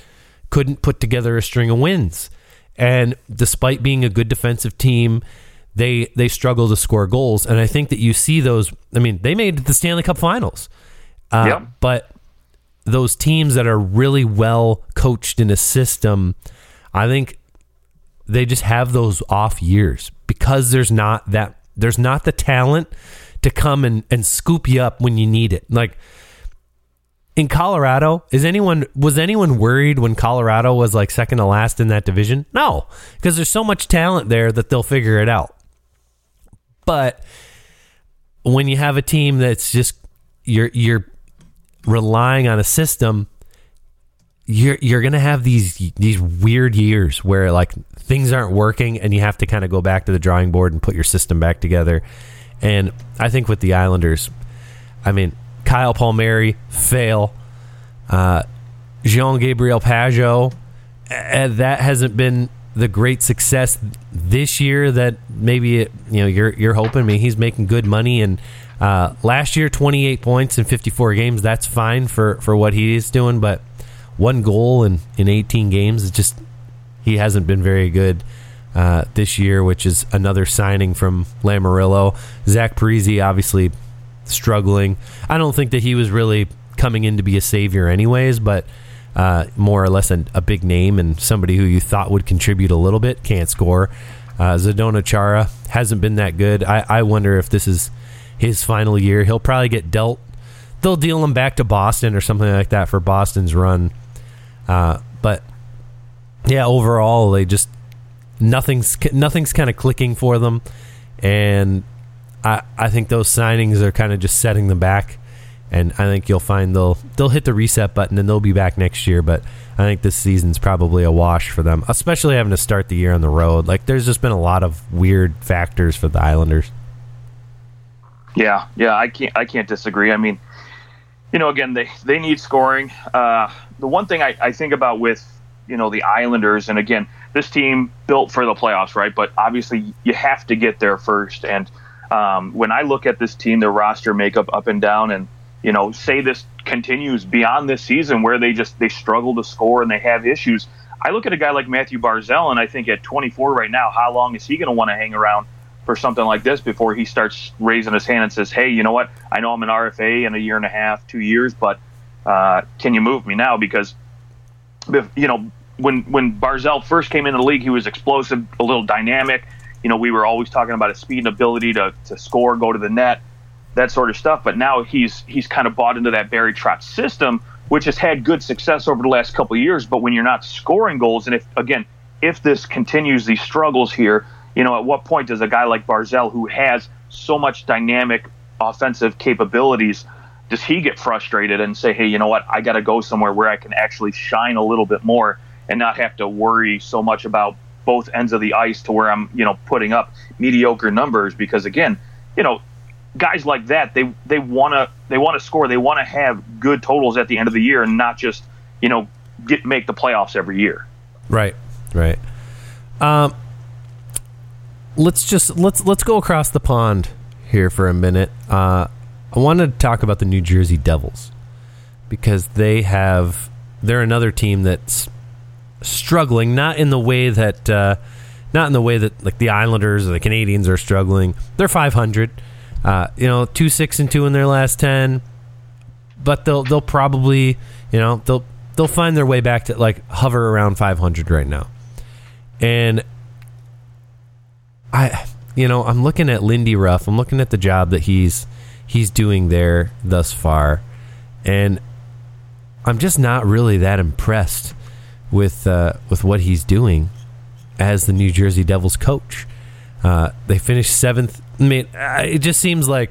couldn't put together a string of wins, and despite being a good defensive team, they they struggle to score goals. And I think that you see those. I mean, they made the Stanley Cup Finals, uh, Yep. but those teams that are really well coached in a system, I think they just have those off years because there's not that there's not the talent to come and, and scoop you up when you need it. Like in Colorado, is anyone was anyone worried when Colorado was like second to last in that division? No, because there's so much talent there that they'll figure it out. But when you have a team that's just you're you're relying on a system, you're you're gonna have these these weird years where like things aren't working and you have to kind of go back to the drawing board and put your system back together. And I think with the Islanders, I mean Kyle Palmieri fail, uh, Jean Gabriel Pageau, uh, that hasn't been the great success this year that maybe it, you know you're you're hoping. I mean, he's making good money, and uh, last year 28 points in 54 games. That's fine for for what he is doing, but one goal in in 18 games is just he hasn't been very good. Uh, this year, which is another signing from Lamoriello. Zach Parise obviously struggling. I don't think that he was really coming in to be a savior, anyways, but uh, more or less a, a, big name and somebody who you thought would contribute a little bit can't score. Uh, Zdeno Chara hasn't been that good. I, I wonder if this is his final year. He'll probably get dealt. They'll deal him back to Boston or something like that for Boston's run. Uh, but yeah, overall they just nothing's nothing's kind of clicking for them, and I I think those signings are kind of just setting them back and I think you'll find they'll they'll hit the reset button and they'll be back next year. But I think this season's probably a wash for them, especially having to start the year on the road. Like there's just been a lot of weird factors for the Islanders. Yeah, yeah, I can't I can't disagree. I mean, you know, again, they they need scoring. Uh, the one thing I, I think about with you know the Islanders, and again, this team built for the playoffs, right? But obviously, you have to get there first. And um, when I look at this team, their roster makeup up and down, and you know, say this continues beyond this season where they just they struggle to score and they have issues. I look at a guy like Matthew Barzal, and I think at 24 right now, how long is he going to want to hang around for something like this before he starts raising his hand and says, "Hey, you know what? I know I'm an RFA in a year and a half, two years, but uh, can you move me now?" Because you know when when Barzal first came into the league, he was explosive, a little dynamic. You know, we were always talking about his speed and ability to to score, go to the net that sort of stuff. But now he's he's kind of bought into that Barry Trotz system, which has had good success over the last couple years. But when you're not scoring goals, and if again, if this continues these struggles here, you know, at what point does a guy like Barzal, who has so much dynamic offensive capabilities, does he get frustrated and say, hey, you know what, I got to go somewhere where I can actually shine a little bit more and not have to worry so much about both ends of the ice to where I'm, you know, putting up mediocre numbers because again, you know, guys like that, they they want to they want to score. They want to have good totals at the end of the year, and not just you know get make the playoffs every year. Right, right. Um, let's just let's let's go across the pond here for a minute. Uh, I wanted to talk about the New Jersey Devils because they have they're another team that's struggling, not in the way that. Uh, not in the way that like the Islanders or the Canadiens are struggling. They're 500. Uh, you know, two six and two in their last ten, but they'll they'll probably you know they'll they'll find their way back to like hover around 500 right now, and I you know I'm looking at Lindy Ruff. I'm looking at the job that he's he's doing there thus far, and I'm just not really that impressed with uh, with what he's doing as the New Jersey Devils coach. Uh, they finished seventh I mean, it just seems like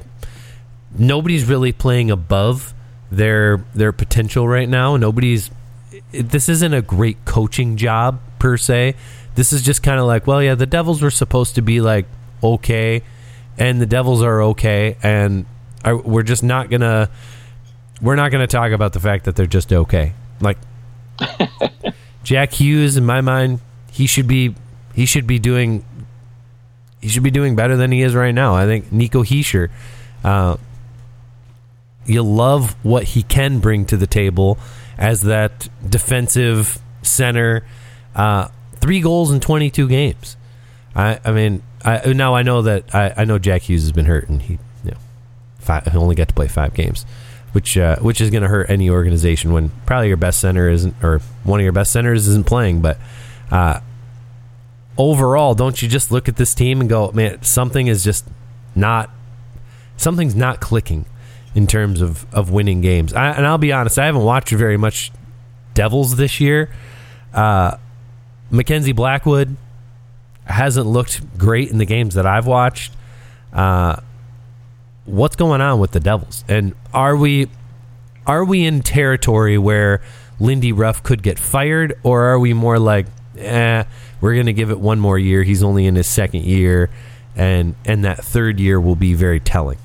nobody's really playing above their their potential right now. Nobody's. This isn't a great coaching job per se. This is just kind of like, well, yeah, the Devils were supposed to be like okay, and the Devils are okay, and are, we're just not gonna we're not gonna talk about the fact that they're just okay. Like Jack Hughes, in my mind, he should be he should be doing he should be doing better than he is right now. I think Nico Hischier, uh, you love what he can bring to the table as that defensive center. Uh, three goals in 22 games. I, I mean, I, now I know that I, I know Jack Hughes has been hurt and he, you know, five, he only got to play five games, which uh, which is going to hurt any organization when probably your best center isn't or one of your best centers isn't playing. But uh, overall, don't you just look at this team and go, man, something is just not, something's not clicking. in terms of, of winning games. I, and I'll be honest, I haven't watched very much Devils this year. Uh, Mackenzie Blackwood hasn't looked great in the games that I've watched. Uh, what's going on with the Devils? And are we are we in territory where Lindy Ruff could get fired, or are we more like, eh, we're going to give it one more year? He's only in his second year, and and that third year will be very telling.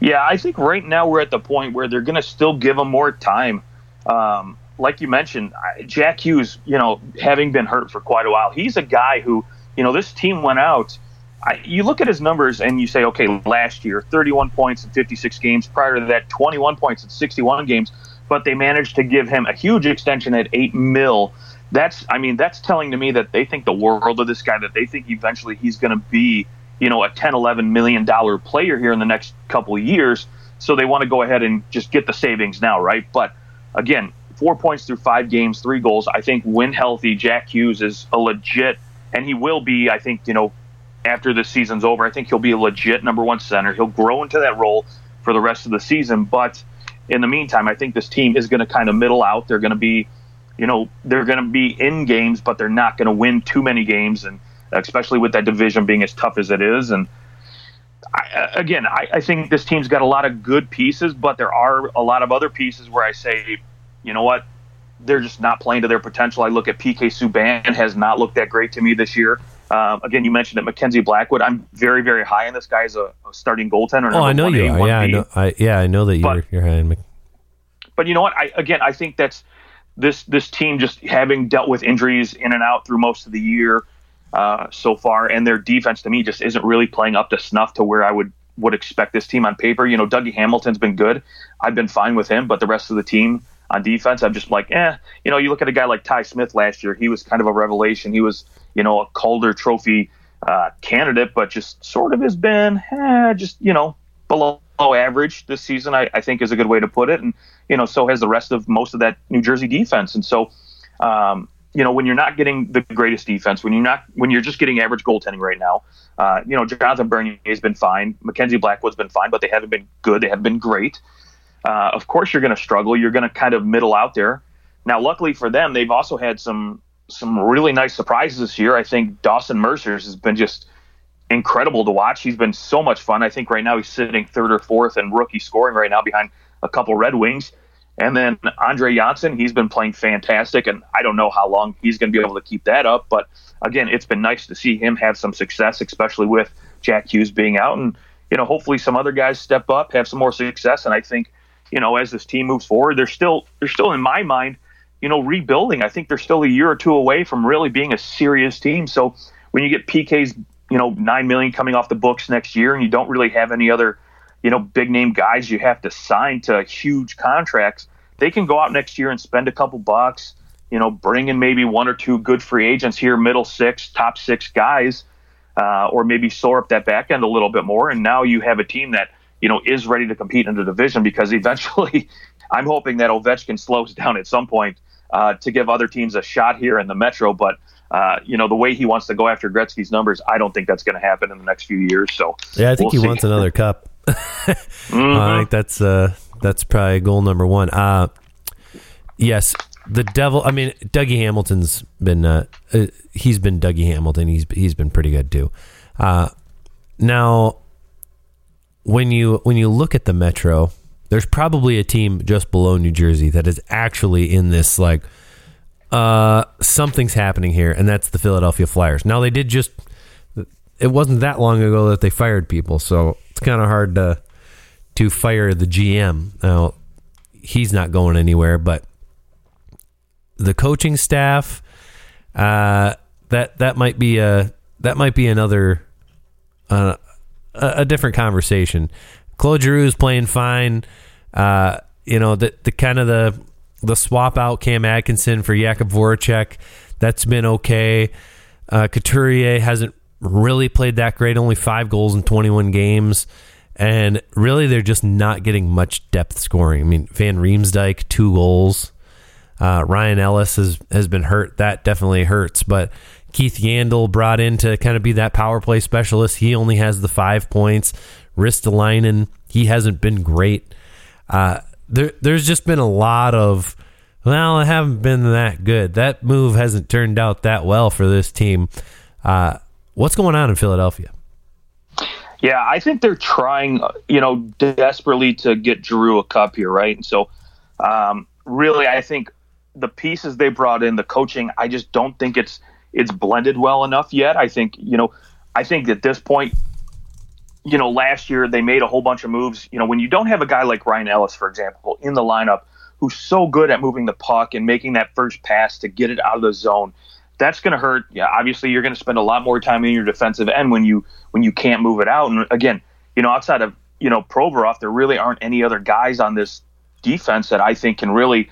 Yeah, I think right now we're at the point where they're going to still give him more time. Um, like you mentioned, Jack Hughes, you know, having been hurt for quite a while, he's a guy who, you know, this team went out. I, you look at his numbers and you say, okay, last year, 31 points in 56 games. Prior to that, 21 points in 61 games. But they managed to give him a huge extension at eight mil. That's, I mean, that's telling to me that they think the world of this guy. That they think eventually he's going to be, you know, a 10, 11 million dollar player here in the next couple of years. So they want to go ahead and just get the savings now, right? But again, four points through five games, three goals. I think when healthy, Jack Hughes is a legit, and he will be. I think you know, after this season's over, I think he'll be a legit number one center. He'll grow into that role for the rest of the season. But in the meantime, I think this team is going to kind of middle out. They're going to be, you know, they're going to be in games, but they're not going to win too many games, and especially with that division being as tough as it is, and. I, uh, again, I, I think this team's got a lot of good pieces, but there are a lot of other pieces where I say you know what? They're just not playing to their potential. I look at PK Subban has not looked that great to me this year. Um, again, you mentioned that Mackenzie Blackwood. I'm very, very high on this guy as a, a starting goaltender. Oh, I know you are. Yeah, I know. I, yeah, I know that you're but, you're high on. But you know what? I again, I think that's this this team just having dealt with injuries in and out through most of the year uh, so far, and their defense to me just isn't really playing up to snuff to where I would would expect this team on paper. You know, Dougie Hamilton's been good. I've been fine with him, but the rest of the team on defense. I'm just like, eh, you know, you look at a guy like Ty Smith last year. He was kind of a revelation. He was, you know, a Calder Trophy uh, candidate, but just sort of has been, eh, just you know, below average this season. I, I, think is a good way to put it, and you know, so has the rest of most of that New Jersey defense. And so, um, you know, when you're not getting the greatest defense, when you're not, when you're just getting average goaltending right now, uh, you know, Jonathan Bernier has been fine, Mackenzie Blackwood's been fine, but they haven't been good. They haven't been great uh, of course you're going to struggle. You're going to kind of middle out there. Now, luckily for them, they've also had some some really nice surprises this year. I think Dawson Mercer's has been just incredible to watch. He's been so much fun. I think right now he's sitting third or fourth in rookie scoring right now behind a couple Red Wings. And then Andre Johnsson, he's been playing fantastic, and I don't know how long he's going to be able to keep that up. But again, it's been nice to see him have some success, especially with Jack Hughes being out, and you know, hopefully some other guys step up, have some more success. And I think you know, as this team moves forward, they're still they're still in my mind, you know, rebuilding. I think they're still a year or two away from really being a serious team. So when you get PK's, you know, nine million coming off the books next year, and you don't really have any other, you know, big name guys you have to sign to huge contracts, they can go out next year and spend a couple bucks. You know, bring in maybe one or two good free agents here, middle six, top six guys, uh, or maybe sore up that back end a little bit more. And now you have a team that you know, is ready to compete in the division because eventually I'm hoping that Ovechkin slows down at some point uh, to give other teams a shot here in the Metro. But, uh, you know, the way he wants to go after Gretzky's numbers, I don't think that's going to happen in the next few years. So, yeah, I think we'll he see. wants another cup. mm-hmm. I think that's, uh, that's probably goal number one. Uh, yes, the devil. I mean, Dougie Hamilton's been, uh, uh, he's been Dougie Hamilton. He's, he's been pretty good too. now, when you when you look at the Metro, there's probably a team just below New Jersey that is actually in this like uh something's happening here and that's the Philadelphia Flyers. Now they did just it wasn't that long ago that they fired people, so it's kind of hard to to fire the GM. Now he's not going anywhere, but the coaching staff uh that that might be a that might be another uh, a, a different conversation. Claude is playing fine. Uh, you know the the kind of the the swap out Cam Atkinson for Jakub Voracek. That's been okay. Uh, Couturier hasn't really played that great. Only five goals in 21 games. And really, they're just not getting much depth scoring. I mean, Van Riemsdyk, two goals. Uh, Ryan Ellis has, has been hurt. That definitely hurts. But Keith Yandle brought in to kind of be that power play specialist. He only has the five points. Ristolainen, he hasn't been great. Uh, there, there's just been a lot of, well, I haven't been that good. That move hasn't turned out that well for this team. Uh, what's going on in Philadelphia? Yeah, I think they're trying, you know, desperately to get Drew a cup here, right? And so, um, really, I think the pieces they brought in, the coaching, I just don't think it's it's blended well enough yet. I think, you know, I think at this point, you know, last year they made a whole bunch of moves. You know, when you don't have a guy like Ryan Ellis, for example, in the lineup who's so good at moving the puck and making that first pass to get it out of the zone, that's going to hurt. Yeah, obviously you're going to spend a lot more time in your defensive end when you when you can't move it out. And again, you know, outside of you know Provorov, there really aren't any other guys on this defense that I think can really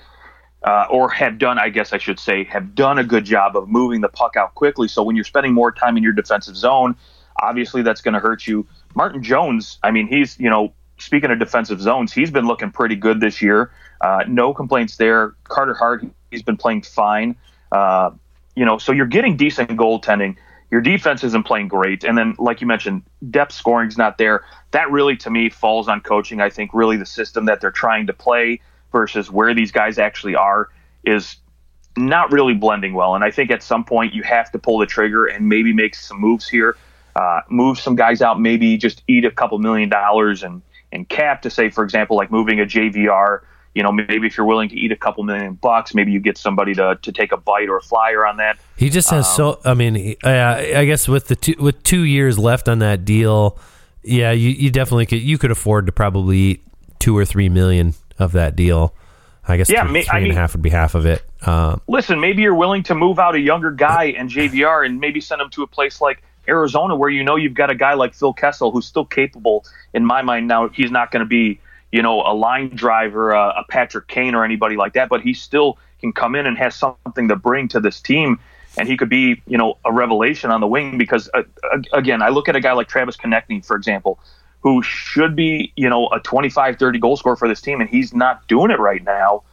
uh, or have done, I guess I should say, have done a good job of moving the puck out quickly. So when you're spending more time in your defensive zone, obviously that's going to hurt you. Martin Jones, I mean, he's, you know, speaking of defensive zones, he's been looking pretty good this year. Uh, no complaints there. Carter Hart, he's been playing fine. Uh, you know, so you're getting decent goaltending. Your defense isn't playing great. And then, like you mentioned, depth scoring's not there. That really, to me, falls on coaching. I think really the system that they're trying to play versus where these guys actually are is not really blending well. And I think at some point you have to pull the trigger and maybe make some moves here, uh, move some guys out, maybe just eat a couple million dollars and, and cap to say, for example, like moving a JVR. You know, maybe if you're willing to eat a couple million bucks, maybe you get somebody to, to take a bite or a flyer on that. He just has um, so. I mean, uh, I guess with the two, with two years left on that deal, yeah, you, you definitely could you could afford to probably eat two or three million of that deal. I guess yeah, three, three I mean, and a half would be half of it. Uh, listen, maybe you're willing to move out a younger guy and JVR and maybe send him to a place like Arizona where you know you've got a guy like Phil Kessel who's still capable. In my mind, now he's not going to be you know a line driver, a, a Patrick Kane or anybody like that, but he still can come in and has something to bring to this team. And he could be, you know, a revelation on the wing because, uh, again, I look at a guy like Travis Konecny, for example, who should be, you know, a 25, 30 goal scorer for this team, and he's not doing it right now.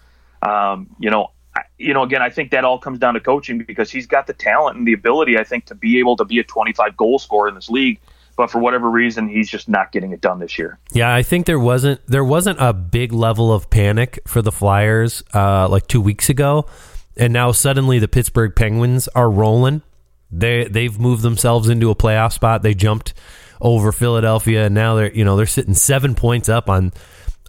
Um, you know, I, you know, again, I think that all comes down to coaching because he's got the talent and the ability, I think, to be able to be a 25 goal scorer in this league. But for whatever reason, he's just not getting it done this year. Yeah, I think there wasn't there wasn't a big level of panic for the Flyers uh, like two weeks ago, and now suddenly the Pittsburgh Penguins are rolling. They they've moved themselves into a playoff spot. They jumped over Philadelphia, and now they're you know they're sitting seven points up on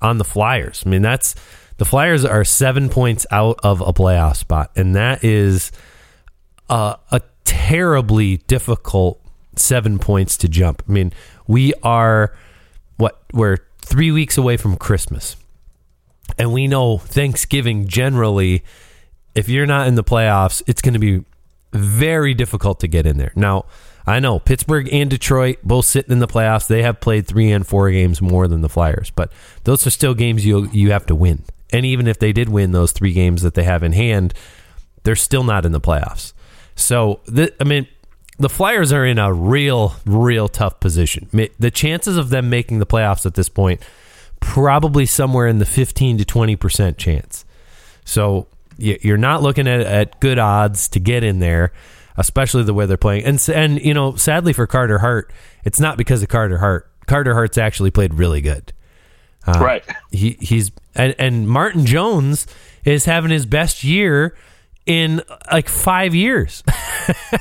on the Flyers. I mean that's the Flyers are seven points out of a playoff spot, and that is a, a terribly difficult seven points to jump. I mean we are what we're three weeks away from Christmas, and we know Thanksgiving generally. If you're not in the playoffs, it's going to be very difficult to get in there. Now, I know Pittsburgh and Detroit both sitting in the playoffs. They have played three and four games more than the Flyers, but those are still games you you have to win. And even if they did win those three games that they have in hand, they're still not in the playoffs. So, I mean, the Flyers are in a real, real tough position. The chances of them making the playoffs at this point, probably somewhere in the 15 to 20% chance. So, you're not looking at, at good odds to get in there especially the way they're playing. And and you know, sadly for Carter Hart, it's not because of Carter Hart. Carter Hart's actually played really good. Uh, right. He he's and, and Martin Jones is having his best year in like five years.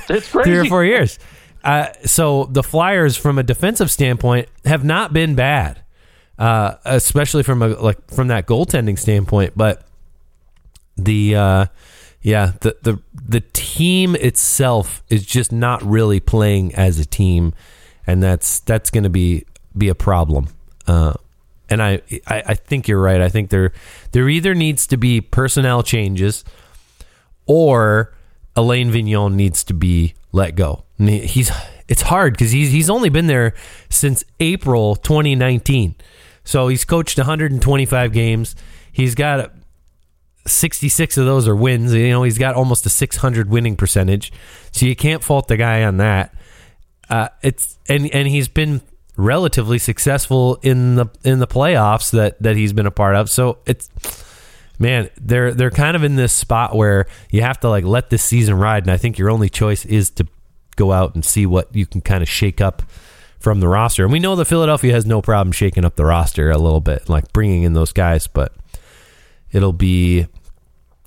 It's crazy. Three or four years. Uh, so the Flyers, from a defensive standpoint, have not been bad, uh, especially from a like from that goaltending standpoint. But the uh, yeah, the the the team itself is just not really playing as a team, and that's that's going to be be a problem. Uh, and I, I I think you're right. I think there there either needs to be personnel changes, or Alain Vigneault needs to be let go. he's it's hard because he's he's only been there since April 2019, so he's coached 125 games. He's got 66 of those are wins. You know, he's got almost a 600 winning percentage. So you can't fault the guy on that. Uh, it's and and he's been relatively successful in the in the playoffs that that he's been a part of. So it's man, they're they're kind of in this spot where you have to like let this season ride, and I think your only choice is to go out and see what you can kind of shake up from the roster. And we know that Philadelphia has no problem shaking up the roster a little bit, like bringing in those guys, but it'll be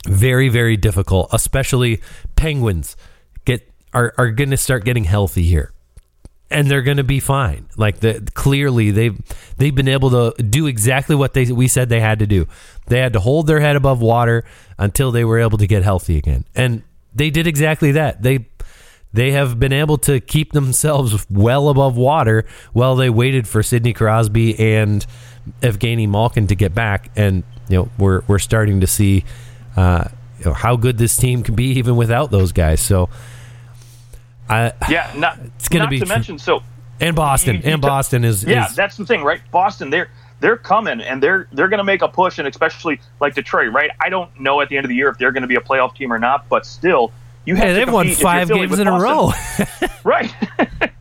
very very difficult, especially Penguins get are are going to start getting healthy here and they're going to be fine. Like the clearly they've they've been able to do exactly what they we said they had to do. They had to hold their head above water until they were able to get healthy again, and they did exactly that. They they have been able to keep themselves well above water while they waited for Sidney Crosby and Evgeny Malkin to get back, and you know we're we're starting to see uh, you know, how good this team can be even without those guys. So. I, yeah, not, it's going to be to mention so and Boston you- you and ta- Boston is yeah, is, that's the thing, right? Boston, they're they're coming and they're they're going to make a push, and especially like Detroit, right? I don't know at the end of the year if they're going to be a playoff team or not, but still, you have they've won five games in a row. right?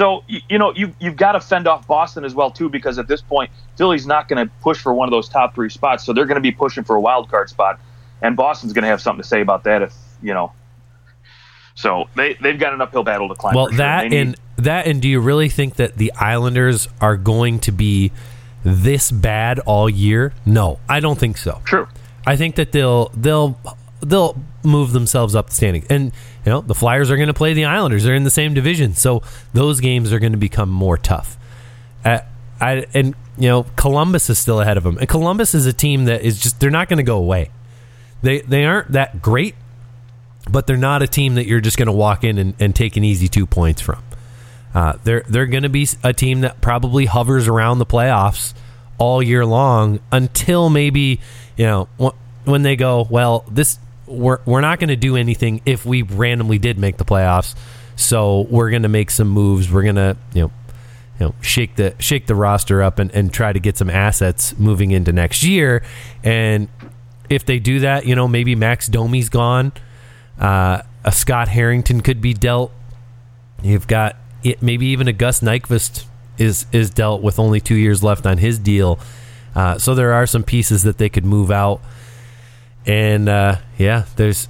so you, you know you you've got to fend off Boston as well too, because at this point, Philly's not going to push for one of those top three spots, so they're going to be pushing for a wild card spot, and Boston's going to have something to say about that if you know. So they they've got an uphill battle to climb. well, sure. that need- and that and do you really think that the Islanders are going to be this bad all year? No, I don't think so. true. I think that they'll they'll they'll move themselves up the standings, and you know the Flyers are going to play the Islanders. They're in the same division, so those games are going to become more tough. Uh, I and you know Columbus is still ahead of them, and Columbus is a team that is just they're not going to go away. They they aren't that great, but they're not a team that you're just going to walk in and, and take an easy two points from. Uh, they're they're going to be a team that probably hovers around the playoffs all year long until maybe you know when they go well this we're we're not going to do anything if we randomly did make the playoffs. So we're going to make some moves. We're going to you know you know shake the shake the roster up and, and try to get some assets moving into next year. And if they do that you know maybe Max Domi's gone. Uh, a Scott Harrington could be dealt. You've got it, maybe even a Gus Nyquist is is dealt with only two years left on his deal. Uh, so there are some pieces that they could move out, and uh, yeah, there's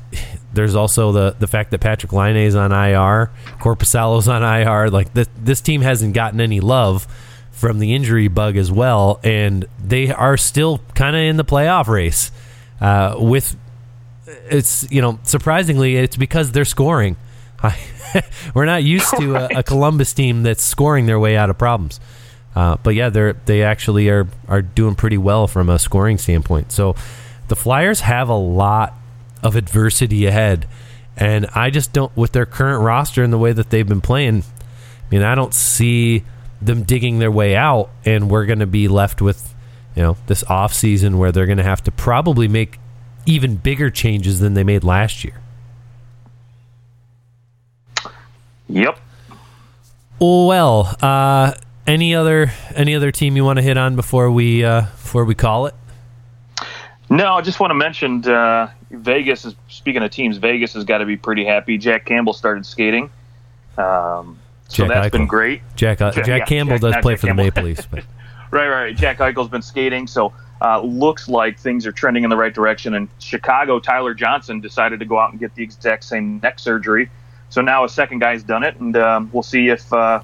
there's also the the fact that Patrik Laine is on IR, Korpisalo's on IR. Like this this team hasn't gotten any love from the injury bug as well, and they are still kind of in the playoff race. Uh, with it's you know surprisingly it's because they're scoring. We're not used to a, a Columbus team that's scoring their way out of problems. Uh, but yeah, they're they actually are are doing pretty well from a scoring standpoint. So the Flyers have a lot of adversity ahead, and I just don't with their current roster and the way that they've been playing. I mean, I don't see them digging their way out, and we're going to be left with you know this off season where they're going to have to probably make even bigger changes than they made last year. Yep. Well, uh, any other any other team you want to hit on before we uh, before we call it? No, I just want to mention uh, Vegas. Is, speaking of teams, Vegas has got to be pretty happy. Jack Campbell started skating, um, so Jack that's Eichel. been great. Jack Jack- Jack yeah, Campbell Jack- does play Jack for the Campbell. Maple Leafs, but Right, right. Jack Eichel's been skating, so uh, looks like things are trending in the right direction. And Chicago, Tyler Johnson decided to go out and get the exact same neck surgery. So now a second guy's done it, and um, we'll see if uh,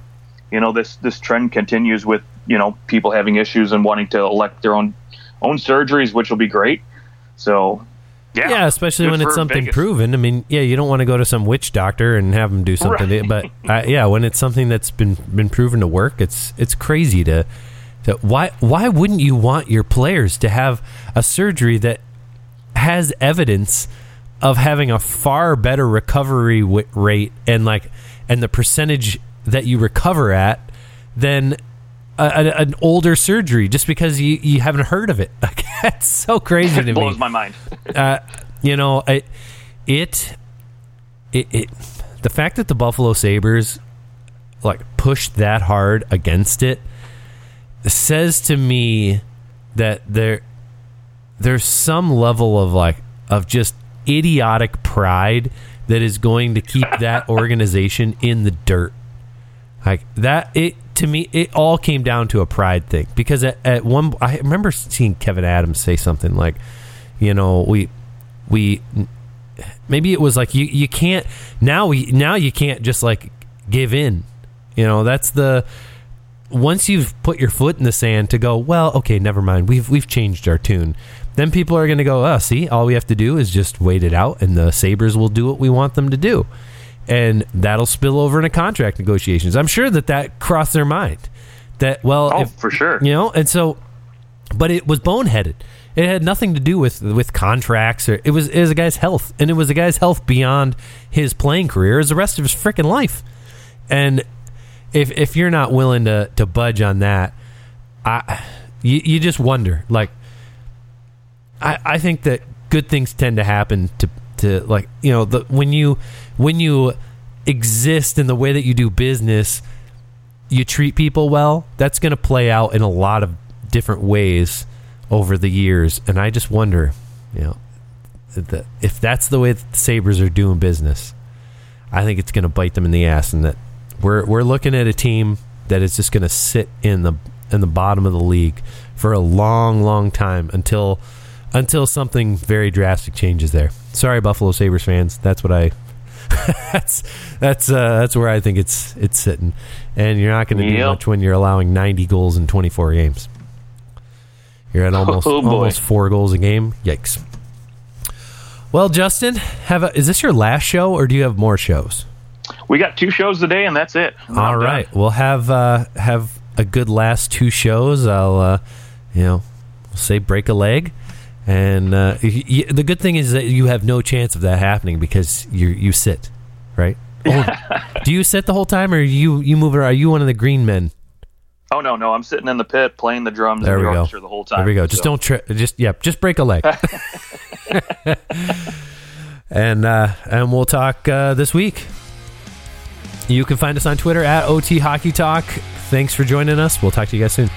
you know this this trend continues with you know people having issues and wanting to elect their own own surgeries, which will be great. So yeah, yeah, especially good when it's something Vegas. proven. I mean, yeah, you don't want to go to some witch doctor and have them do something, Right. but uh, yeah, when it's something that's been been proven to work, it's it's crazy to to why why wouldn't you want your players to have a surgery that has evidence of having a far better recovery w- rate and like and the percentage that you recover at than a, a, an older surgery just because you, you haven't heard of it. Like, that's so crazy to me. Blows my mind. uh, you know, it, it, it, it, the fact that the Buffalo Sabres like pushed that hard against it says to me that there, there's some level of like of just idiotic pride that is going to keep that organization in the dirt. Like that, it to me, it all came down to a pride thing because at, at one, I remember seeing Kevin Adams say something like, you know, we we maybe it was like you you can't now we now you can't just like give in. You know, that's the once you've put your foot in the sand to go, well, okay, never mind. We've we've changed our tune. Then people are going to go, oh, see, all we have to do is just wait it out, and the Sabres will do what we want them to do, and that'll spill over into contract negotiations. I'm sure that that crossed their mind. That well, Oh, if- for sure. you know, and so, but it was boneheaded. It had nothing to do with with contracts or it was it was a guy's health, and it was a guy's health beyond his playing career, as the rest of his freaking life. And if if you're not willing to to budge on that, I you, you just wonder. Like, I I think that good things tend to happen to to like you know the when you when you exist in the way that you do business you treat people well, that's going to play out in a lot of different ways over the years. And I just wonder, you know, if that's the way that the Sabres are doing business, I think it's going to bite them in the ass. And that we're we're looking at a team that is just going to sit in the in the bottom of the league for a long, long time until until something very drastic changes there. Sorry, Buffalo Sabres fans. That's what I that's that's uh, that's where I think it's it's sitting, and you're not going to do much when you're allowing 90 goals in 24 games. You're at almost Oh, almost four goals a game. Yikes! Well, Justin, have a, is this your last show, or do you have more shows? We got two shows today, and that's it. I'm All done. we'll have uh, have a good last two shows. I'll uh, you know say break a leg, and uh, y- y- the good thing is that you have no chance of that happening because you you sit, right? Oh, do you sit the whole time, or you you move around? Are you one of the green men? Oh no, no, I'm sitting in the pit playing the drums There and we the go. orchestra the whole time. There we go. Just so- don't tri- just yeah, just break a leg. and uh, and we'll talk uh, this week. You can find us on Twitter at OT Hockey Talk. Thanks for joining us. We'll talk to you guys soon.